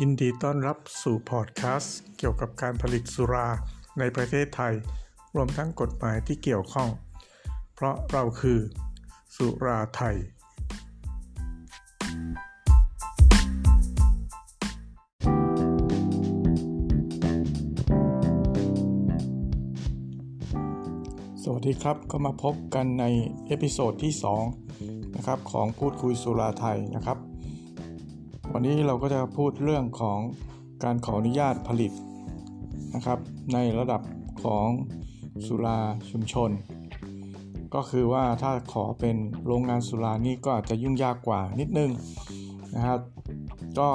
ยินดีต้อนรับสู่พอดแคสต์เกี่ยวกับการผลิตสุราในประเทศไทย รวมทั้งกฎหมายที่เกี่ยวข้อง เพราะเราคือสุราไทย สวัสดีครับก็มาพบกันใน episode ที่ 2 นะครับของพูดคุยสุราไทยนะครับ วันนี้เราก็จะพูดเรื่องของการขออนุญาตผลิตนะครับ ในระดับของสุราชุมชน ก็คือว่าถ้าขอเป็นโรงงานสุรานี่ก็อาจจะยุ่งยากกว่านิดนึงนะครับก็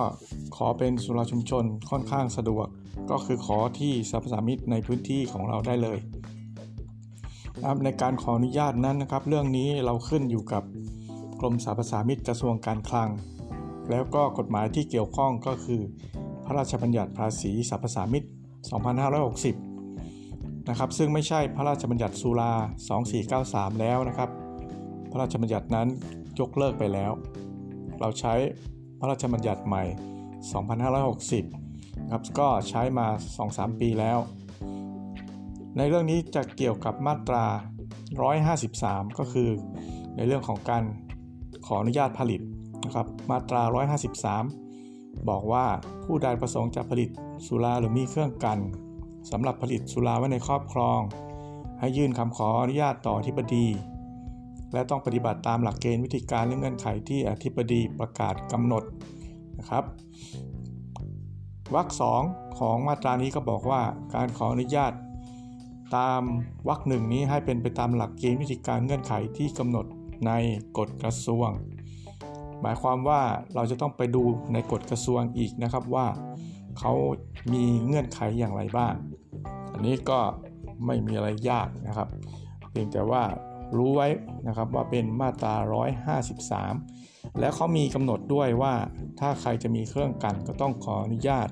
ขอเป็นสุราชุมชนค่อนข้างสะดวก ก็คือขอที่สรรพสามิตในพื้นที่ของเราได้เลยนะครับในการขออนุญาตนั้นนะครับ เรื่องนี้เราขึ้นอยู่กับกรมสรรพสามิตกระทรวงการคลัง แล้วก็กฎหมายที่เกี่ยวข้องก็คือ พระราชบัญญัติภาษีสรรพสามิต 2560 นะครับ ซึ่งไม่ใช่พระราชบัญญัติสุรา 2493 แล้วนะครับ พระราชบัญญัตินั้นยกเลิกไปแล้ว เราใช้พระราชบัญญัติใหม่ 2560ครับ ก็ใช้มา 2-3 ปีแล้ว ในเรื่องนี้จะเกี่ยวกับมาตรา 153 ก็คือในเรื่องของการขออนุญาตผลิต นะครับมาตรา 153 บอกว่าผู้ใดประสงค์จะผลิตสุราหรือมีเครื่องกันสำหรับผลิตสุราไว้ในครอบครอง ให้ยื่นคำขออนุญาตต่ออธิบดี และต้องปฏิบัติตามหลักเกณฑ์วิธีการและเงื่อนไขที่อธิบดีประกาศกำหนดนะครับวรรคสองของมาตรานี้ก็บอกว่าการขออนุญาตตามวรรคหนึ่งนี้ให้เป็นไปตามหลักเกณฑ์วิธีการเงื่อนไขที่กำหนดในกฎกระทรวง หมายความว่าเราจะต้องไปดูในกฎกระทรวงอีกนะครับว่าเขามีเงื่อนไขอย่างไรบ้าง อันนี้ก็ไม่มีอะไรยากนะครับ เพียงแต่ว่ารู้ไว้นะครับว่าเป็นมาตรา 153 แล้วเขามีกำหนดด้วยว่าถ้าใครจะมีเครื่องกันก็ต้องขออนุญาต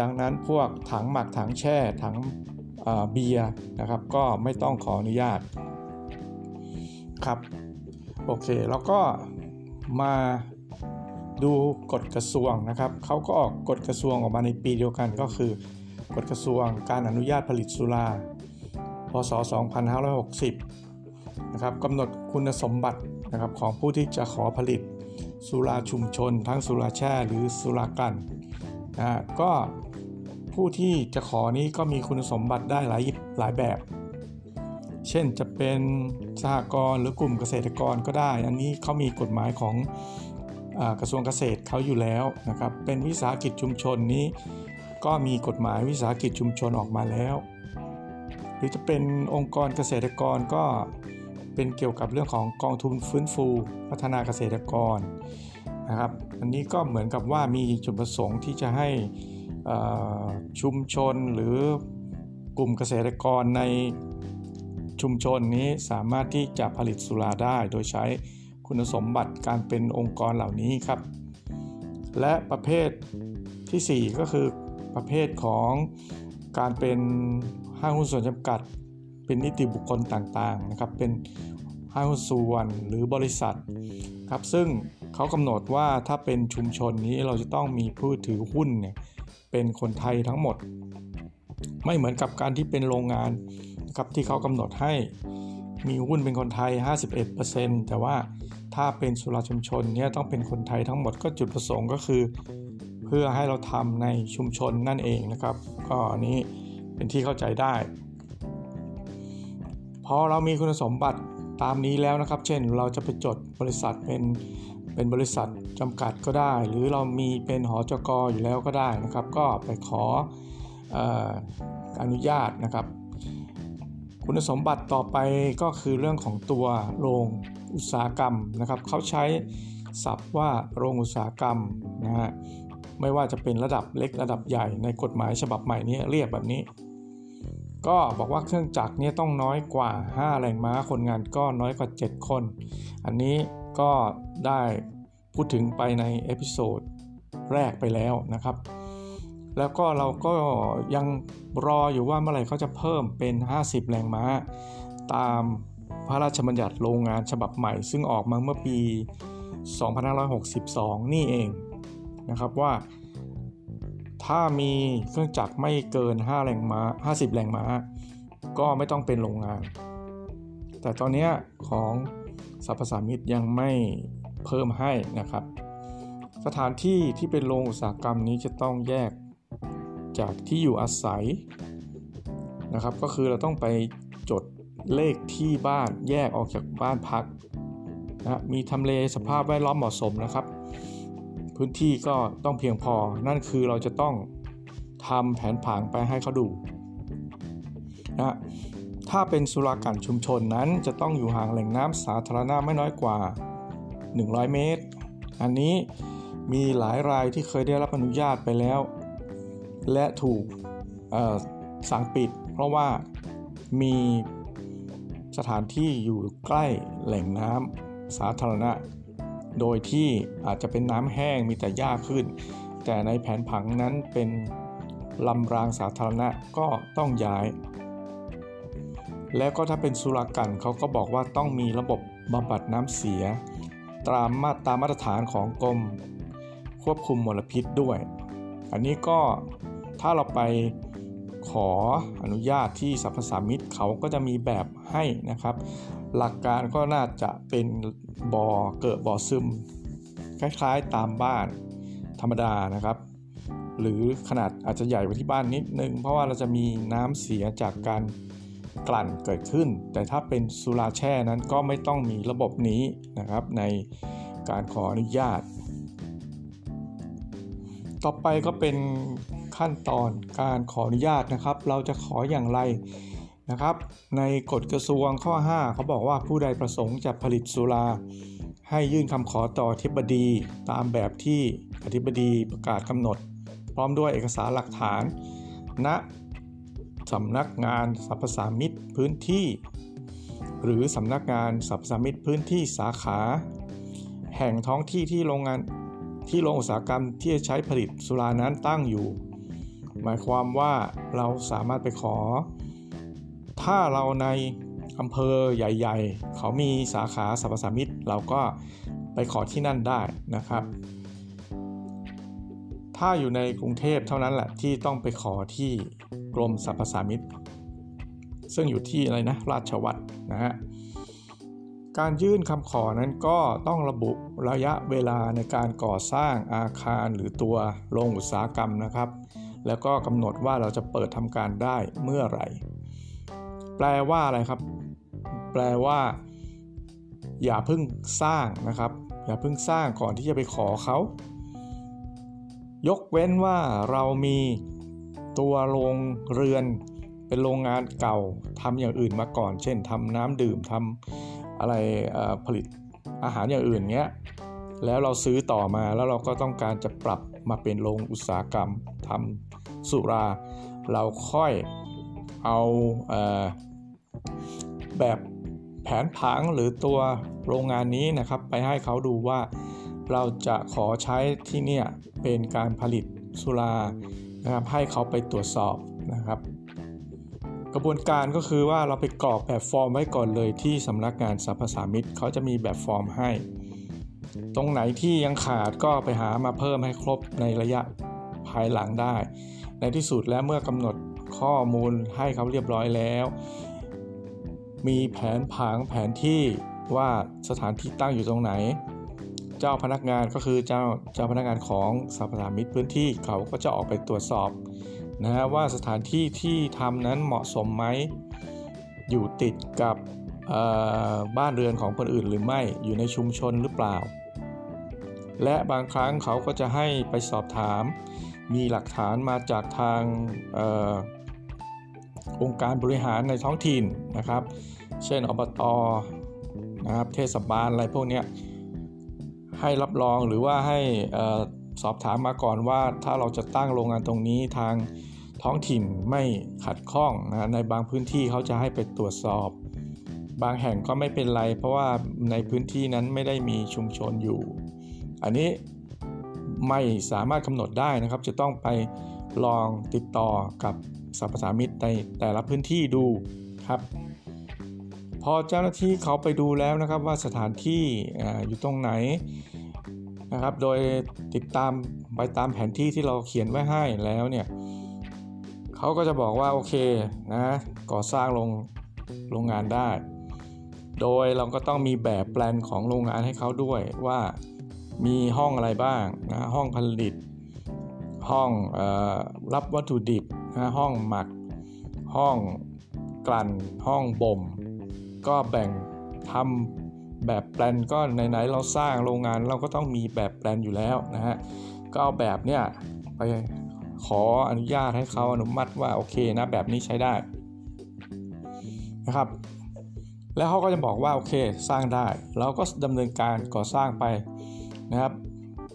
ดังนั้นพวกถังหมักถังแช่ถังเบียร์นะครับ ก็ไม่ต้องขออนุญาตครับโอเคแล้วก็ มาดูกฎกระทรวงนะครับเขาก็ออกกฎกระทรวงออกมาในปีเดียวกันก็คือกฎกระทรวงการอนุญาตผลิตสุราพศ 2560 นะครับกำหนดคุณสมบัตินะครับของผู้ที่จะขอผลิตสุราชุมชน ทั้งสุราแช่หรือสุรากันนะก็ผู้ที่จะขอนี้ก็มีคุณสมบัติได้หลายหลายแบบ เช่นจะเป็นสหกรณ์หรือกลุ่มเกษตรกรก็ได้ อันนี้เขามีกฎหมายของกระทรวงเกษตรเขาอยู่แล้วนะครับ เป็นวิสาหกิจชุมชนนี้ ก็มีกฎหมายวิสาหกิจชุมชนออกมาแล้ว หรือจะเป็นองค์กรเกษตรกรก็เป็นเกี่ยวกับเรื่องของกองทุนฟื้นฟูพัฒนาเกษตรกรนะครับ อันนี้ก็เหมือนกับว่ามีจุดประสงค์ที่จะให้ชุมชนหรือกลุ่มเกษตรกรใน ชุมชนนี้สามารถที่จะผลิตสุราได้ โดยใช้คุณสมบัติการเป็นองค์กรเหล่านี้ครับ และประเภทที่ 4 ก็คือประเภทของการเป็นห้างหุ้นส่วนจำกัด เป็นนิติบุคคลต่างๆนะครับ เป็นห้างหุ้นส่วนหรือบริษัทครับ ซึ่งเขากำหนดว่าถ้าเป็นชุมชนนี้เราจะต้องมีผู้ถือหุ้นเนี่ยเป็นคนไทยทั้งหมด ไม่เหมือนกับการที่เป็นโรงงาน ครับที่เขากำหนดให้มีหุ้นเป็นคนไทย 51%แต่ว่าถ้าเป็นสุราชุมชนเนี่ยต้องเป็นคนไทยทั้งหมดก็จุดประสงค์ก็คือ เพื่อให้เราทำในชุมชนนั่นเองนะครับ ก็อันนี้เป็นที่เข้าใจได้ พอเรามีคุณสมบัติตามนี้แล้วนะครับ เช่นเราจะไปจดบริษัทเป็นเป็นบริษัทจำกัดก็ได้ หรือเรามีเป็นหอจกอยู่แล้วก็ได้นะครับ ก็ไปขออนุญาตนะครับ คุณสมบัติต่อไปก็คือเรื่องของตัวโรงอุตสาหกรรมนะครับเขาใช้ศัพท์ว่าโรงอุตสาหกรรมนะฮะไม่ว่าจะเป็นระดับเล็กระดับใหญ่ในกฎหมายฉบับใหม่นี้เรียกแบบนี้ ก็บอกว่าเครื่องจักรเนี่ยต้องน้อยกว่า 5 แรงม้าคนงานก็น้อยกว่า 7 คน อันนี้ก็ได้พูดถึงไปใน episode แรกไปแล้วนะครับ แล้วก็เราก็ยังรออยู่ว่าเมื่อไหร่เขาจะเพิ่มเป็น 50 แรงม้า ตามพระราชบัญญัติโรงงานฉบับใหม่ ซึ่งออกมาเมื่อปี 2562 นี่เองนะครับว่า ถ้ามีเครื่องจักรไม่เกิน 5 แรงม้า 50 แรงม้า ก็ไม่ต้องเป็นโรงงาน แต่ตอนนี้ของสรรพสามิตยังไม่เพิ่มให้นะครับ สถานที่ที่เป็นโรงอุตสาหกรรมนี้จะต้องแยก จากที่อยู่อาศัยนะครับ ก็คือเราต้องไปจดเลขที่บ้านแยกออกจากบ้านพักนะมีทำเลสภาพแวดล้อมเหมาะสมนะครับ พื้นที่ก็ต้องเพียงพอนั่นคือเราจะต้องทำแผนผังไปให้เขาดูนะถ้าเป็นสุรากันชุมชนนั้นจะต้องอยู่ห่างแหล่งน้ำสาธารณะไม่น้อยกว่า 100 เมตร อันนี้มีหลายรายที่เคยได้รับอนุญาตไปแล้ว และถูกสั่งปิด เพราะว่ามีสถานที่อยู่ใกล้แหล่งน้ำสาธารณะ โดยที่อาจจะเป็นน้ำแห้งมีแต่หญ้าขึ้น แต่ในแผนผังนั้นเป็นลำรางสาธารณะก็ต้องย้าย แล้วก็ถ้าเป็นสุรากันเขาก็บอกว่าต้องมีระบบบำบัดน้ำเสีย ตามมาตามมาตรฐานของกรมควบคุมมลพิษด้วย อันนี้ก็ ถ้าเราไปขออนุญาตที่สรรพสามิตเขาก็จะมีแบบให้นะครับ หลักการก็น่าจะเป็นบ่อเกิดบ่อซึม คล้ายๆตามบ้านธรรมดานะครับ หรือขนาดอาจจะใหญ่กว่าที่บ้านนิดนึง เพราะว่าเราจะมีน้ำเสียจากการกลั่นเกิดขึ้น แต่ถ้าเป็นสุราแช่นั้นก็ไม่ต้องมีระบบนี้นะครับ ในการขออนุญาต ต่อไปก็เป็น ขั้นตอนการขออนุญาตนะครับ เราจะขออย่างไรนะครับ ในกฎกระทรวงข้อ 5 เขาบอกว่าผู้ใดประสงค์จะผลิตสุราให้ยื่นคำขอต่อธิบดีตามแบบที่อธิบดีประกาศกำหนด พร้อมด้วยเอกสารหลักฐานณนะสำนักงานสรรพสามิตพื้นที่ หรือสำนักงานสรรพสามิตพื้นที่สาขา แห่งท้องที่ที่โรงงานที่โรงอุตสาหกรรมที่จะใช้ผลิตสุรานั้นตั้งอยู่ หมายความว่าเราสามารถไปขอ ถ้าเราในอำเภอใหญ่ ๆ เขามีสาขาสรรพสามิตเราก็ไปขอที่นั่นได้นะครับ ถ้าอยู่ในกรุงเทพเท่านั้นแหละที่ต้องไปขอที่กรมสรรพสามิตซึ่งอยู่ที่อะไรนะราชวัตรนะฮะการยื่นคำขอนั้นก็ต้องระบุระยะเวลาในการก่อสร้างอาคารหรือตัวโรงอุตสาหกรรมนะครับ แล้วก็กำหนดว่าเราจะเปิดทำการได้เมื่อไหร่ แปลว่าอะไรครับ แปลว่า อย่าเพิ่งสร้างนะครับ อย่าเพิ่งสร้างก่อนที่จะไปขอเขา ยกเว้นว่าเรามีตัวโรงเรือนเป็นโรงงานเก่าทำอย่างอื่นมาก่อน เช่นทำน้ำดื่มทำอะไรผลิตอาหารอย่างอื่นเงี้ยแล้วเราซื้อต่อมาแล้วเราก็ต้องการจะปรับมาเป็นโรงอุตสาหกรรมทำ สุรา เราค่อยเอาเอแบบแผนผังหรือตัวโรงงานนี้นะครับ ไปให้เขาดูว่าเราจะขอใช้ที่เนี่เป็นการผลิตสุรานะครับให้เขาไปตรวจสอบนะครับ กระบวนการก็คือว่าเราไปกรอกแบบฟอร์มไว้ก่อนเลยที่สำนักงานสรรพสามิตเขาจะมีแบบฟอร์มให้ ตรงไหนที่ยังขาดก็ไปหามาเพิ่มให้ครบในระยะภายหลังได้ ในที่สุดแล้วเมื่อกำหนดข้อมูลให้เขาเรียบร้อยแล้ว มีแผนผังแผนที่ว่าสถานที่ตั้งอยู่ตรงไหน เจ้าพนักงานก็คือเจ้าเจ้าพนักงานของสถามิตรพื้นที่เขาก็จะออกไปตรวจสอบนะฮะว่าสถานที่ที่ทำนั้นเหมาะสมไหมอยู่ติดกับบ้านเรือนของคนอื่นหรือไม่อยู่ในชุมชนหรือเปล่า และบางครั้งเขาก็จะให้ไปสอบถาม มีหลักฐานมาจากทางอองค์การบริหารในท้องถิ่นนะครับ เช่นอบตนะครับเทศบาลอะไรพวกนี้ให้รับรองหรือว่าให้สอบถามมาก่อนว่าถ้าเราจะตั้งโรงงานตรงนี้ทางท้องถิ่นไม่ขัดข้องนะในบางพื้นที่เขาจะให้ไปตรวจสอบ บางแห่งก็ไม่เป็นไร เพราะว่าในพื้นที่นั้นไม่ได้มีชุมชนอยู่ อันนี้ ไม่สามารถกำหนดได้นะครับ จะต้องไปลองติดต่อกับสรรพสามิตในแต่ละพื้นที่ดูครับ พอเจ้าหน้าที่เขาไปดูแล้วนะครับว่าสถานที่อยู่ตรงไหนนะครับ โดยติดตามไปตามแผนที่ที่เราเขียนไว้ให้แล้วเนี่ยเขาก็จะบอกว่าโอเคนะก่อสร้างโรงโรงงานได้ โดยเราก็ต้องมีแบบแปลนของโรงงานให้เขาด้วยว่า มีห้องอะไรบ้างนะห้องผลิต ห้องออรับวัตถุดิบนะห้องหมัก ห้องกลั่น ห้องบ่ม ก็แบ่งทำแบบแปลนก็ไหนๆเราสร้างโรงงานเราก็ต้องมีแบบแปลนอยู่แล้วนะฮะก็เอาแบบเนี้ยไปขออนุญาตให้เขาอนุมัติว่าโอเคนะแบบนี้ใช้ได้นะครับ แล้วเขาก็จะบอกว่าโอเคสร้างได้ เราก็ดำเนินการก่อสร้างไป นะครับ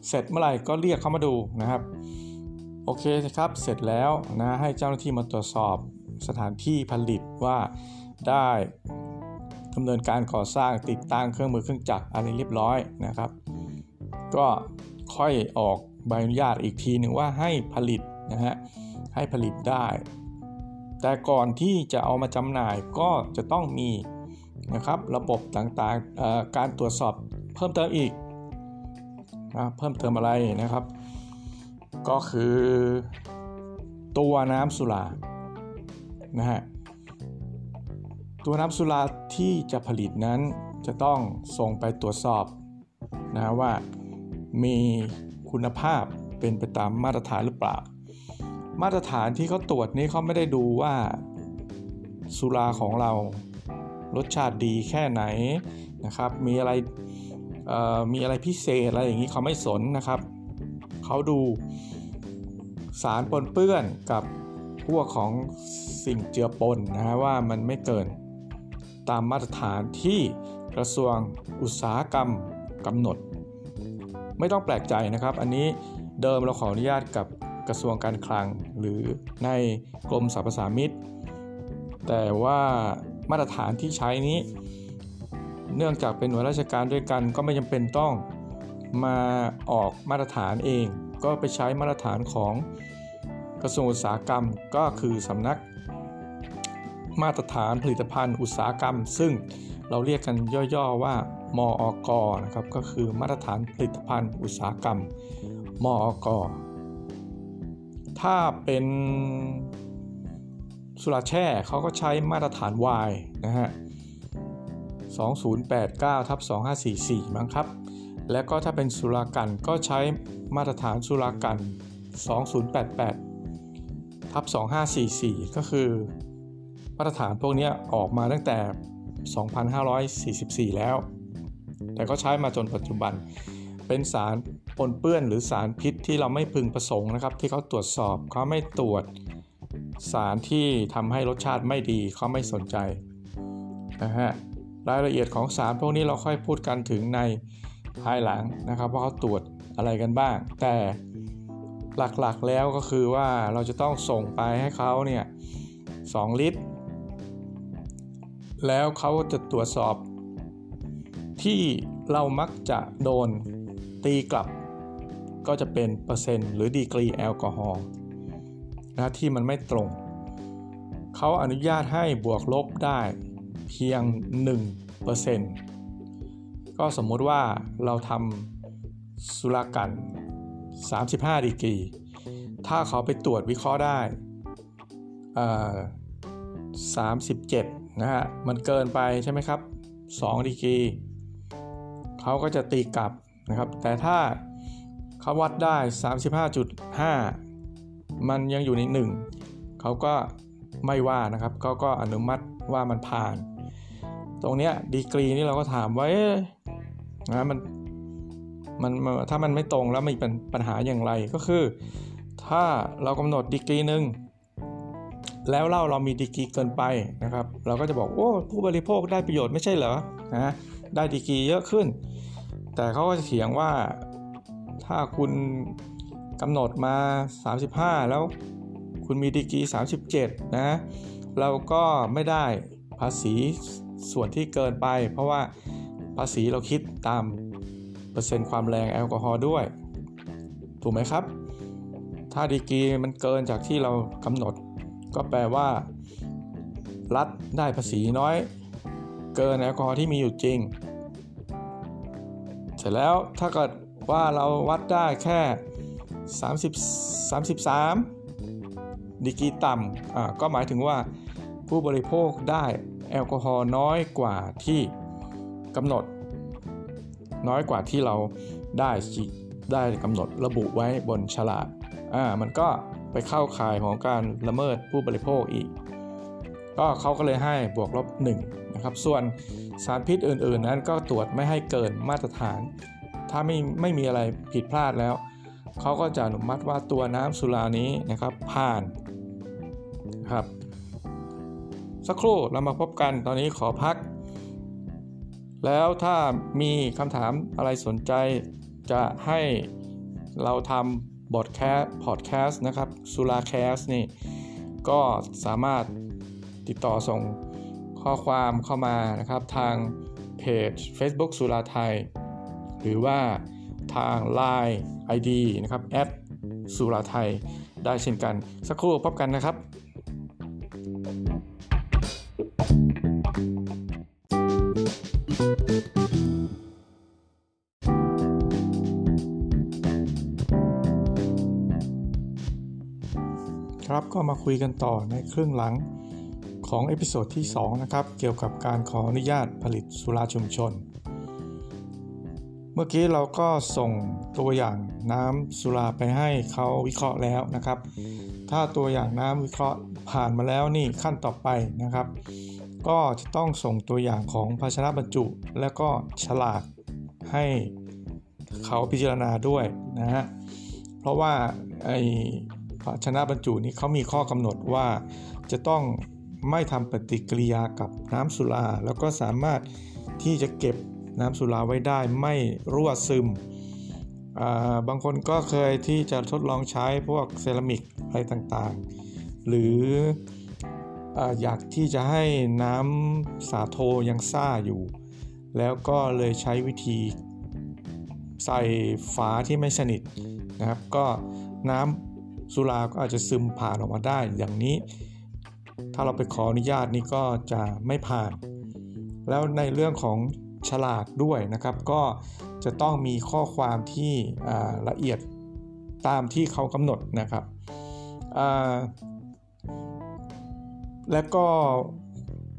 เสร็จเมื่อไหร่ก็เรียกเขามาดูนะครับ โอเคครับเสร็จแล้วนะให้เจ้าหน้าที่มาตรวจสอบสถานที่ผลิตว่าได้ดำเนินการก่อสร้างติดตั้งเครื่องมือเครื่องจักรอะไรเรียบร้อยนะครับ ก็ค่อยออกใบอนุญาตอีกทีหนึ่งว่าให้ผลิตนะฮะให้ผลิตได้ แต่ก่อนที่จะเอามาจำหน่ายก็จะต้องมีนะครับระบบต่างๆการตรวจสอบเพิ่มเติมอีก เพิ่มเติมอะไรนะครับ ก็คือตัวน้ำสุรานะฮะตัวน้ำสุราที่จะผลิตนั้นจะต้องส่งไปตรวจสอบนะว่ามีคุณภาพเป็นไปตามมาตรฐานหรือเปล่า มาตรฐานที่เขาตรวจนี้เขาไม่ได้ดูว่าสุราของเรารสชาติดีแค่ไหนนะครับ มีอะไร มีอะไรพิเศษอะไรอย่างนี้เขาไม่สนนะครับ เขาดูสารปนเปื้อนกับพวกของสิ่งเจือปนนะฮะว่ามันไม่เกินตามมาตรฐานที่กระทรวงอุตสาหกรรมกำหนด ไม่ต้องแปลกใจนะครับ อันนี้เดิมเราขออนุญาตกับกระทรวงการคลัง หรือในกรมสรรพสามิตแต่ว่ามาตรฐานที่ใช้นี้ เนื่องจากเป็นหน่วยราชการด้วยกันก็ไม่จำเป็นต้องมาออกมาตรฐานเอง ก็ไปใช้มาตรฐานของกระทรวงอุตสาหกรรมก็คือสำนักมาตรฐานผลิตภัณฑ์อุตสาหกรรม ซึ่งเราเรียกกันย่อๆว่ามออกนะครับก็คือมาตรฐานผลิตภัณฑ์อุตสาหกรรมมออกถ้าเป็นสุราแช่เขาก็ใช้มาตรฐาน Y นะฮะ 2089ทับ2544มั้งครับ และก็ถ้าเป็นสุรากันก็ใช้มาตรฐานสุรากัน 2088ทับ2544 ก็คือ มาตรฐานพวกนี้ออกมาตั้งแต่ 2544 แล้ว แต่ก็ใช้มาจนปัจจุบัน เป็นสารปนเปื้อนหรือสารพิษที่เราไม่พึงประสงค์นะครับ ที่เขาตรวจสอบเขาไม่ตรวจสารที่ทำให้รสชาติไม่ดีเขาไม่สนใจนะฮะ รายละเอียดของสารพวกนี้เราค่อยพูดกันถึงในภายหลังนะครับว่าเขาตรวจอะไรกันบ้าง แต่หลักๆแล้วก็คือว่าเราจะต้องส่งไปให้เขาเนี่ย2ลิตร แล้วเขาจะตรวจสอบ ที่เรามักจะโดนตีกลับ ก็จะเป็นเปอร์เซ็นต์หรือดีกรีแอลกอฮอล์นะที่มันไม่ตรง เขาอนุญาตให้บวกลบได้ เพียง 1%ก็สมมุติว่าเราทำสุรากัน 35 ดีกรี ถ้าเขาไปตรวจวิเคราะห์ได้ 37 นะฮะ มันเกินไปใช่ไหมครับ 2 ดีกรี เขาก็จะตีกลับนะครับ แต่ถ้าเขาวัดได้ 35.5 มันยังอยู่ในหนึ่งเขาก็ไม่ว่านะครับ เขาก็อนุมัติว่ามันผ่าน ตรงเนี้ยดีกรีนี่เราก็ถามว่านะมันมันถ้ามันไม่ตรงแล้วมีเป็นปัญหาอย่างไรก็คือ ถ้าเรากำหนดดีกรีหนึ่งแล้วเล่าเรามีดีกรีเกินไปนะครับ เราก็จะบอกโอ้ผู้บริโภคได้ประโยชน์ไม่ใช่เหรอนะได้ดีกรีเยอะขึ้น แต่เขาก็จะเถียงว่าถ้าคุณกำหนดมา 35 แล้วคุณมีดีกรี37 นะ เราก็ไม่ได้ภาษี ส่วนที่เกินไป เพราะว่าภาษีเราคิดตามเปอร์เซ็นต์ความแรงแอลกอฮอล์ด้วย ถูกไหมครับ ถ้าดีกีมันเกินจากที่เรากำหนด ก็แปลว่า รัฐได้ภาษีน้อย เกินแอลกอฮอล์ที่มีอยู่จริง เสร็จแล้วถ้าเกิดว่าเราวัดได้แค่ 30 33ดีกรีต่ำอ่าก็หมายถึงว่าผู้บริโภคได้ แอลกอฮอล์น้อยกว่าที่กำหนด น้อยกว่าที่เราได้ได้กำหนดระบุไว้บนฉลากอ่ามันก็ไปเข้าข่ายของการละเมิดผู้บริโภคอีก ก็เขาก็เลยให้บวกลบ1นะครับ ส่วนสารพิษอื่น ๆ นั้นก็ตรวจไม่ให้เกินมาตรฐาน ถ้าไม่ไม่มีอะไรผิดพลาดแล้ว เขาก็จะอนุมัติว่าตัวน้ำสุรานี้นะครับผ่านครับ สักครู่เรามาพบกันตอนนี้ขอพัก แล้วถ้ามีคำถามอะไรสนใจจะให้เราทำบทแคส์พอดแคสต์นะครับสุราแคสต์นี่ ก็สามารถติดต่อส่งข้อความเข้ามานะครับทางเพจ Facebook สุราไทย หรือว่าทาง Line ID นะครับแอดสุราไทยได้เช่นกัน สักครู่พบกันนะครับ ครับก็มาคุยกันต่อในครึ่งหลังของ episode ที่ 2 นะครับ เกี่ยวกับการขออนุญาตผลิตสุราชุมชน เมื่อกี้เราก็ส่งตัวอย่างน้ำสุราไปให้เขาวิเคราะห์แล้วนะครับ ถ้าตัวอย่างน้ำวิเคราะห์ผ่านมาแล้วนี่ขั้นต่อไปนะครับ ก็จะต้องส่งตัวอย่างของภาชนะบรรจุ และก็ฉลากให้เขาพิจารณาด้วยนะฮะเพราะว่าไอ ภาชนะบรรจุนี้เขามีข้อกำหนดว่าจะต้องไม่ทำปฏิกิริยากับน้ำสุรา แล้วก็สามารถที่จะเก็บน้ำสุราไว้ได้ไม่รั่วซึม บางคนก็เคยที่จะทดลองใช้พวกเซรามิกอะไรต่างๆ หรือออยากที่จะให้น้ำสาโทยังซ่าอยู่ แล้วก็เลยใช้วิธีใส่ฝาที่ไม่สนิทนะครับ ก็น้ำ สุราก็อาจจะซึมผ่านออกมาได้ อย่างนี้ ถ้าเราไปขออนุญาตนี่ก็จะไม่ผ่าน แล้วในเรื่องของฉลากด้วยนะครับ ก็จะต้องมีข้อความที่ละเอียดตามที่เขากำหนดนะครับ และก็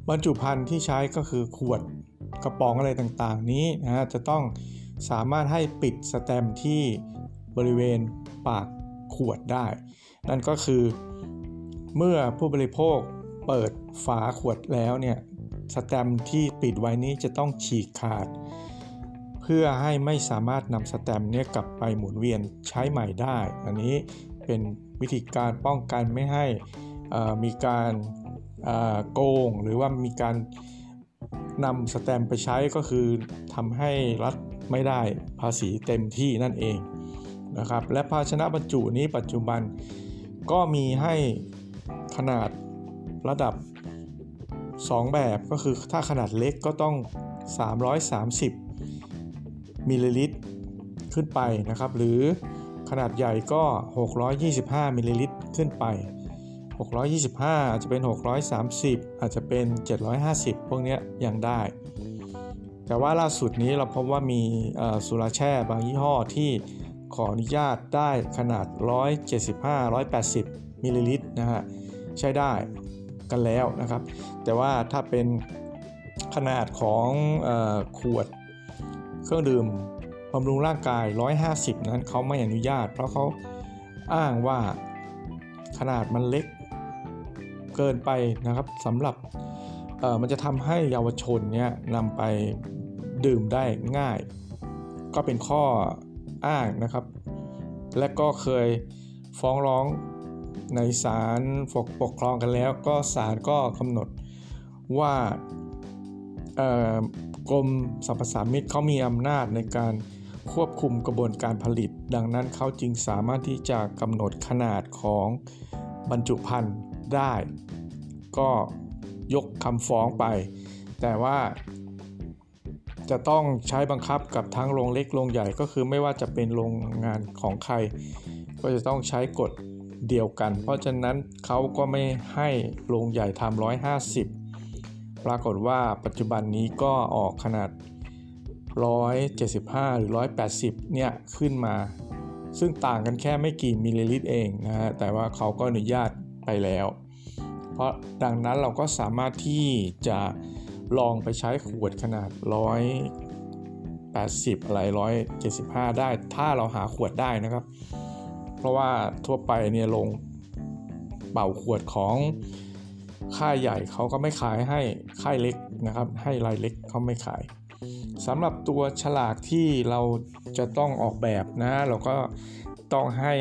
บรรจุภัณฑ์ที่ใช้ก็คือขวดกระป๋องอะไรต่างๆ นี้นะจะต้องสามารถให้ปิดสแตมที่บริเวณปาก ขวดได้ นั่นก็คือเมื่อผู้บริโภคเปิดฝาขวดแล้วเนี่ยสแตมที่ปิดไว้นี้จะต้องฉีกขาด เพื่อให้ไม่สามารถนำสแตมเนี่ยกลับไปหมุนเวียนใช้ใหม่ได้ อันนี้เป็นวิธีการป้องกันไม่ให้มีการโกง หรือว่ามีการนำสแตมไปใช้ก็คือทำให้รัฐไม่ได้ภาษีเต็มที่นั่นเอง นะครับ และภาชนะบรรจุนี้ปัจจุบันก็มีให้ขนาดระดับ 2 แบบก็คือถ้าขนาดเล็กก็ต้อง 330มิลลิลิตรขึ้นไปนะครับ หรือขนาดใหญ่ก็ 625มิลลิลิตรขึ้นไป 625 อาจจะเป็น 630 อาจจะเป็น 750 พวกนี้ยังได้ แต่ว่าล่าสุดนี้เราพบว่ามีสุราแช่บางยี่ห้อที่ ขออนุญาตได้ขนาด 175-180มิลลิลิตรนะฮะใช้ได้กันแล้วนะครับ แต่ว่าถ้าเป็นขนาดของอขวดเครื่องดื่มบำรุงร่างกาย 150 นั้นเขาไม่อนุญาต เพราะเขาอ้างว่าขนาดมันเล็กเกินไปนะครับสำหรับมันจะทำให้เยาวชนเนี่ยนำไปดื่มได้ง่าย ก็เป็นข้อ อ้างนะครับ และก็เคยฟ้องร้องในศาลปกครองกันแล้ว ก็ศาลก็กำหนดว่ากรมสรรพสามิตเขามีอำนาจในการควบคุมกระบวนการผลิต ดังนั้นเขาจึงสามารถที่จะกำหนดขนาดของบรรจุภัณฑ์ได้ ก็ยกคำฟ้องไป แต่ว่า จะต้องใช้บังคับกับทั้งโรงเล็กโรงใหญ่ก็คือไม่ว่าจะเป็นโรงงานของใคร ก็จะต้องใช้กฎเดียวกัน เพราะฉะนั้นเขาก็ไม่ให้โรงใหญ่ทำ150 ปรากฏว่าปัจจุบันนี้ก็ออกขนาด 175 หรือ 180 เนี่ยขึ้นมา ซึ่งต่างกันแค่ไม่กี่มิลลิลิตรเองนะฮะแต่ว่าเขาก็อนุญาตไปแล้ว เพราะดังนั้นเราก็สามารถที่จะ ลองไปใช้ขวดขนาด 180 อะไร 175 ได้ ถ้าเราหาขวดได้นะครับ เพราะว่าทั่วไปเนี่ยลงเป่าขวดของค่ายใหญ่เขาก็ไม่ขายให้ค่ายเล็กนะครับ ให้รายเล็กเขาไม่ขายสำหรับตัวฉลากที่เราจะต้องออกแบบนะ เราก็ต้องให้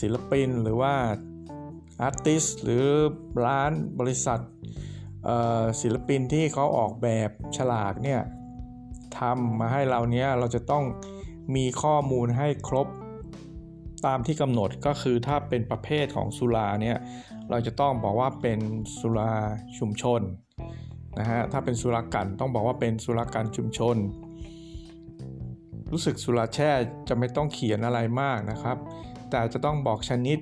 ศิลปินหรือว่าอาร์ติสหรือร้านบริษัท ศิลปินที่เขาออกแบบฉลากเนี่ยทำมาให้เราเนี้ยเราจะต้องมีข้อมูลให้ครบตามที่กำหนดก็คือถ้าเป็นประเภทของสุราเนี่ยเราจะต้องบอกว่าเป็นสุราชุมชนนะฮะถ้าเป็นสุรากันต้องบอกว่าเป็นสุรากันชุมชน รู้สึกสุราแช่จะไม่ต้องเขียนอะไรมากนะครับ แต่จะต้องบอกชนิด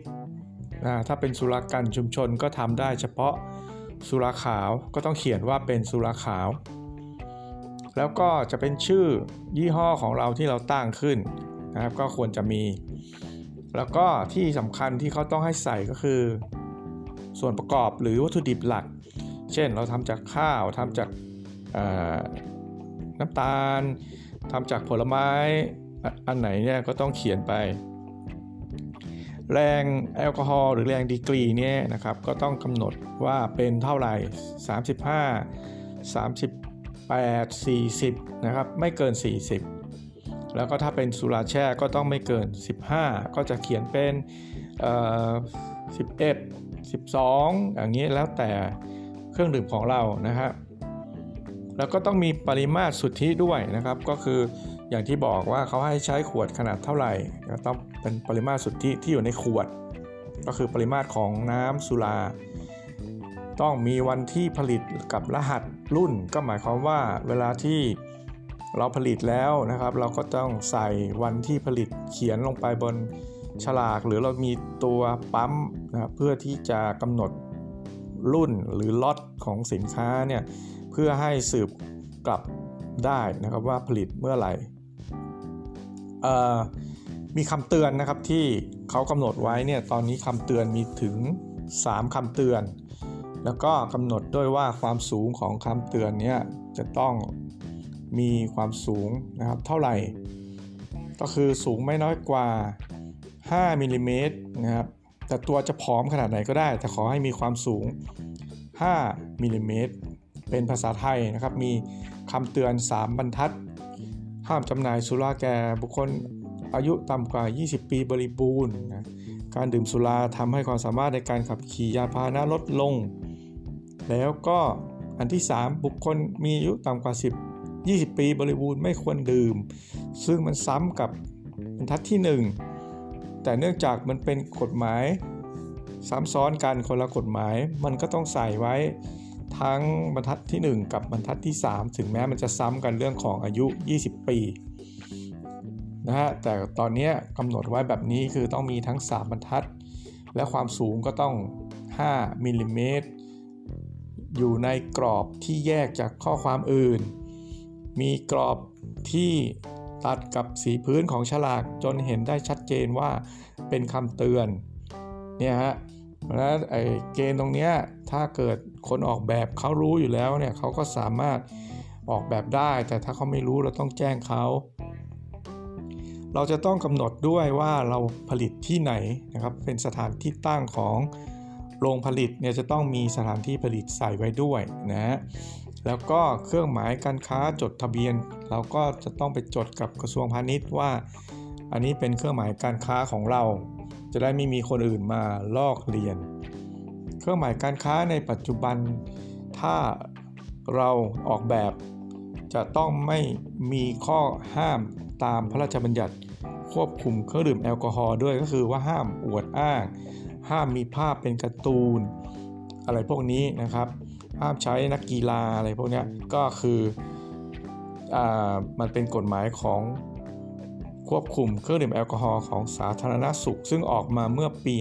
นะถ้าเป็นสุรากันชุมชนก็ทำได้เฉพาะ สุราขาวก็ต้องเขียนว่าเป็นสุราขาว แล้วก็จะเป็นชื่อยี่ห้อของเราที่เราตั้งขึ้นนะครับก็ควรจะมี แล้วก็ที่สำคัญที่เขาต้องให้ใส่ก็คือ ส่วนประกอบหรือวัตถุดิบหลัก เช่นเราทำจากข้าวทำจากน้ำตาลทำจากผลไม้อันไหนเนี่ยก็ต้องเขียนไป แรงแอลกอฮอล์หรือแรงดีกรีเนี่ยนะครับก็ต้องกำหนดว่าเป็นเท่าไหร่ 35 38 40นะครับไม่เกิน 40 แล้วก็ถ้าเป็นสุราแช่ก็ต้องไม่เกิน 15 ก็จะเขียนเป็น11 12 อย่างนี้แล้วแต่เครื่องดื่มของเรานะฮะแล้วก็ต้องมีปริมาตรสุทธิด้วยนะครับก็คือ อย่างที่บอกว่าเขาให้ใช้ขวดขนาดเท่าไหร่ก็ต้องเป็นปริมาตรสุทธิที่อยู่ในขวด ก็คือปริมาตรของน้ำสุรา ต้องมีวันที่ผลิตกับรหัสรุ่น ก็หมายความว่าเวลาที่เราผลิตแล้วนะครับ เราก็ต้องใส่วันที่ผลิตเขียนลงไปบนฉลาก หรือเรามีตัวปั๊มนะเพื่อที่จะกำหนดรุ่นหรือล็อตของสินค้าเนี่ยเพื่อให้สืบกลับได้นะครับว่าผลิตเมื่อไหร่ มีคำเตือนนะครับที่เขากำหนดไว้เนี่ยตอนนี้คำเตือนมีถึง 3คำเตือน แล้วก็กำหนดด้วยว่าความสูงของคำเตือนเนี่ยจะต้องมีความสูงนะครับเท่าไหร่ ก็คือสูงไม่น้อยกว่า 5มิลิเมตรนะครับแต่ตัวจะผอมขนาดไหนก็ได้ แต่ขอให้มีความสูง 5มิลิเมตรเป็นภาษาไทยนะครับมีคำเตือน 3 บรรทัด ห้ามจำหน่ายสุราแก่บุคคลอายุต่ำกว่า 20 ปีบริบูรณ์นะการดื่มสุราทำให้ความสามารถในการขับขี่ยานพาหนะลดลง แล้วก็อันที่ 3 บุคคลมีอายุต่ำกว่า 10 20 ปีบริบูรณ์ไม่ควรดื่ม ซึ่งมันซ้ำกับบรรทัดที่ 1 แต่เนื่องจากมันเป็นกฎหมายซ้ำซ้อนกันคนละกฎหมายมันก็ต้องใส่ไว้ ทั้งบรรทัดที่ 1 กับบรรทัดที่ 3 ถึงแม้มันจะซ้ำกันเรื่องของอายุ 20 ปีนะฮะแต่ตอนนี้กำหนดไว้แบบนี้คือต้องมีทั้ง 3 บรรทัด และความสูงก็ต้อง 5มิลลิเมตรอยู่ในกรอบที่แยกจากข้อความอื่น มีกรอบที่ตัดกับสีพื้นของฉลากจนเห็นได้ชัดเจนว่าเป็นคำเตือนเนี่ยฮะ แล้วไอ้เกณฑ์ตรงนี้ถ้าเกิดคนออกแบบเขารู้อยู่แล้วเนี่ยเขาก็สามารถออกแบบได้ แต่ถ้าเขาไม่รู้เราต้องแจ้งเขาเราจะต้องกำหนดด้วยว่าเราผลิตที่ไหนนะครับเป็นสถานที่ตั้งของโรงผลิตเนี่ยจะต้องมีสถานที่ผลิตใส่ไว้ด้วยนะแล้วก็เครื่องหมายการค้าจดทะเบียน เราก็จะต้องไปจดกับกระทรวงพาณิชย์ว่า อันนี้เป็นเครื่องหมายการค้าของเรา จะได้ไม่มีคนอื่นมาลอกเลียน เครื่องหมายการค้าในปัจจุบัน ถ้าเราออกแบบจะต้องไม่มีข้อห้ามตามพระราชบัญญัติควบคุมเครื่องดื่มแอลกอฮอล์ด้วยก็คือว่าห้ามอวดอ้าง ห้ามมีภาพเป็นการ์ตูน อะไรพวกนี้นะครับ ห้ามใช้นักกีฬาอะไรพวกนี้ก็คืออมันเป็นกฎหมายของ ควบคุมเครื่องดื่มแอลกอฮอล์ของสาธารณสุข ซึ่งออกมาเมื่อปี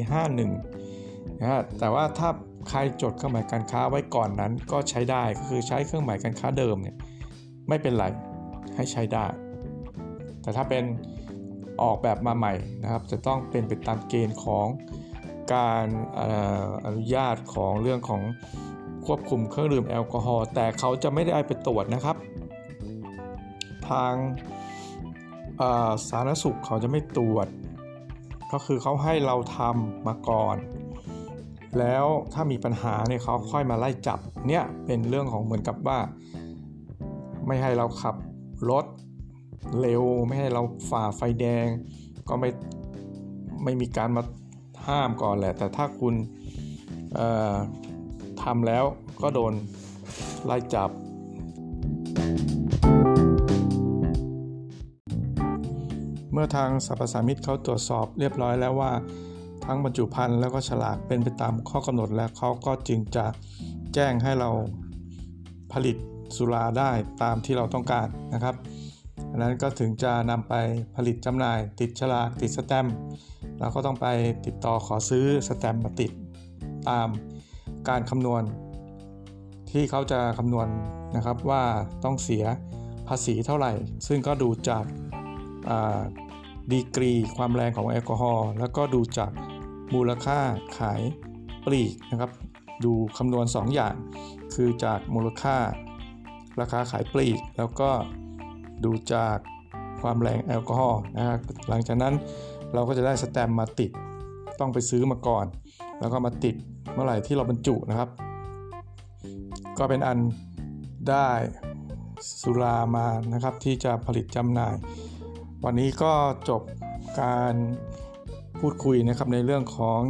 51นะฮะแต่ว่าถ้าใครจดเครื่องหมายการค้าไว้ก่อนนั้นก็ใช้ได้ก็คือใช้เครื่องหมายการค้าเดิมเนี่ยไม่เป็นไรให้ใช้ได้ แต่ถ้าเป็นออกแบบมาใหม่นะครับจะต้องเป็นไปตามเกณฑ์ของการอนุญาตของเรื่องของควบคุมเครื่องดื่มแอลกอฮอล์แต่เขาจะไม่ได้ไปตรวจนะครับ ทาง สาธารณสุขเขาจะไม่ตรวจ ก็คือเขาให้เราทำมาก่อน แล้วถ้ามีปัญหาเนี่ยเขาค่อยมาไล่จับเนี่ยเป็นเรื่องของเหมือนกับว่า ไม่ให้เราขับรถเร็วไม่ให้เราฝ่าไฟแดง ก็ไม่ไม่มีการมาห้ามก่อนแหละ แต่ถ้าคุณทำแล้วก็โดนไล่จับ เมื่อทางสรรพสามิตเขาตรวจสอบเรียบร้อยแล้วว่า ทั้งบรรจุภัณฑ์แล้วก็ฉลากเป็นไปตามข้อกำหนดแล้วเขาก็จึงจะแจ้งให้เราผลิตสุราได้ตามที่เราต้องการนะครับอันนั้นก็ถึงจะนำไปผลิตจำหน่าย ติดฉลากติดสแตมป์เราก็ต้องไปติดต่อขอซื้อสแตมป์มาติดตามการคำนวณ ที่เขาจะคำนวณนะครับว่าต้องเสียภาษีเท่าไหร่ ซึ่งก็ดูจาก ดีกรีความแรงของแอลกอฮอล์แล้วก็ดูจากมูลค่าขายปลีกนะครับดูคำนวณ 2 อย่าง คือจากมูลค่าราคาขายปลีก แล้วก็ดูจากความแรงแอลกอฮอล์นะครับหลังจากนั้นเราก็จะได้สแตมมาติดต้องไปซื้อมาก่อน แล้วก็มาติดเมื่อไหร่ที่เราบรรจุนะครับ ก็เป็นอันได้สุรามานะครับที่จะผลิตจำหน่าย วันนี้ก็จบการพูดคุยนะครับในเรื่องของ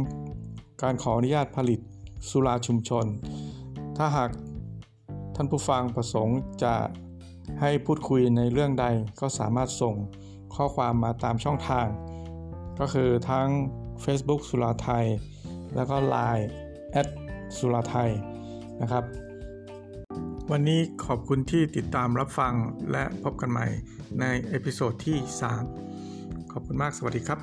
การขออนุญาตผลิตสุราชุมชน ถ้าหากท่านผู้ฟังประสงค์จะให้พูดคุยในเรื่องใดก็สามารถส่งข้อความมาตามช่องทาง ก็คือทั้ง Facebook สุราไทย แล้วก็ Line แอดสุราไทยนะครับ วันนี้ขอบคุณที่ติดตามรับฟังและพบกันใหม่ใน episode ที่ 3 ขอบคุณมากสวัสดีครับ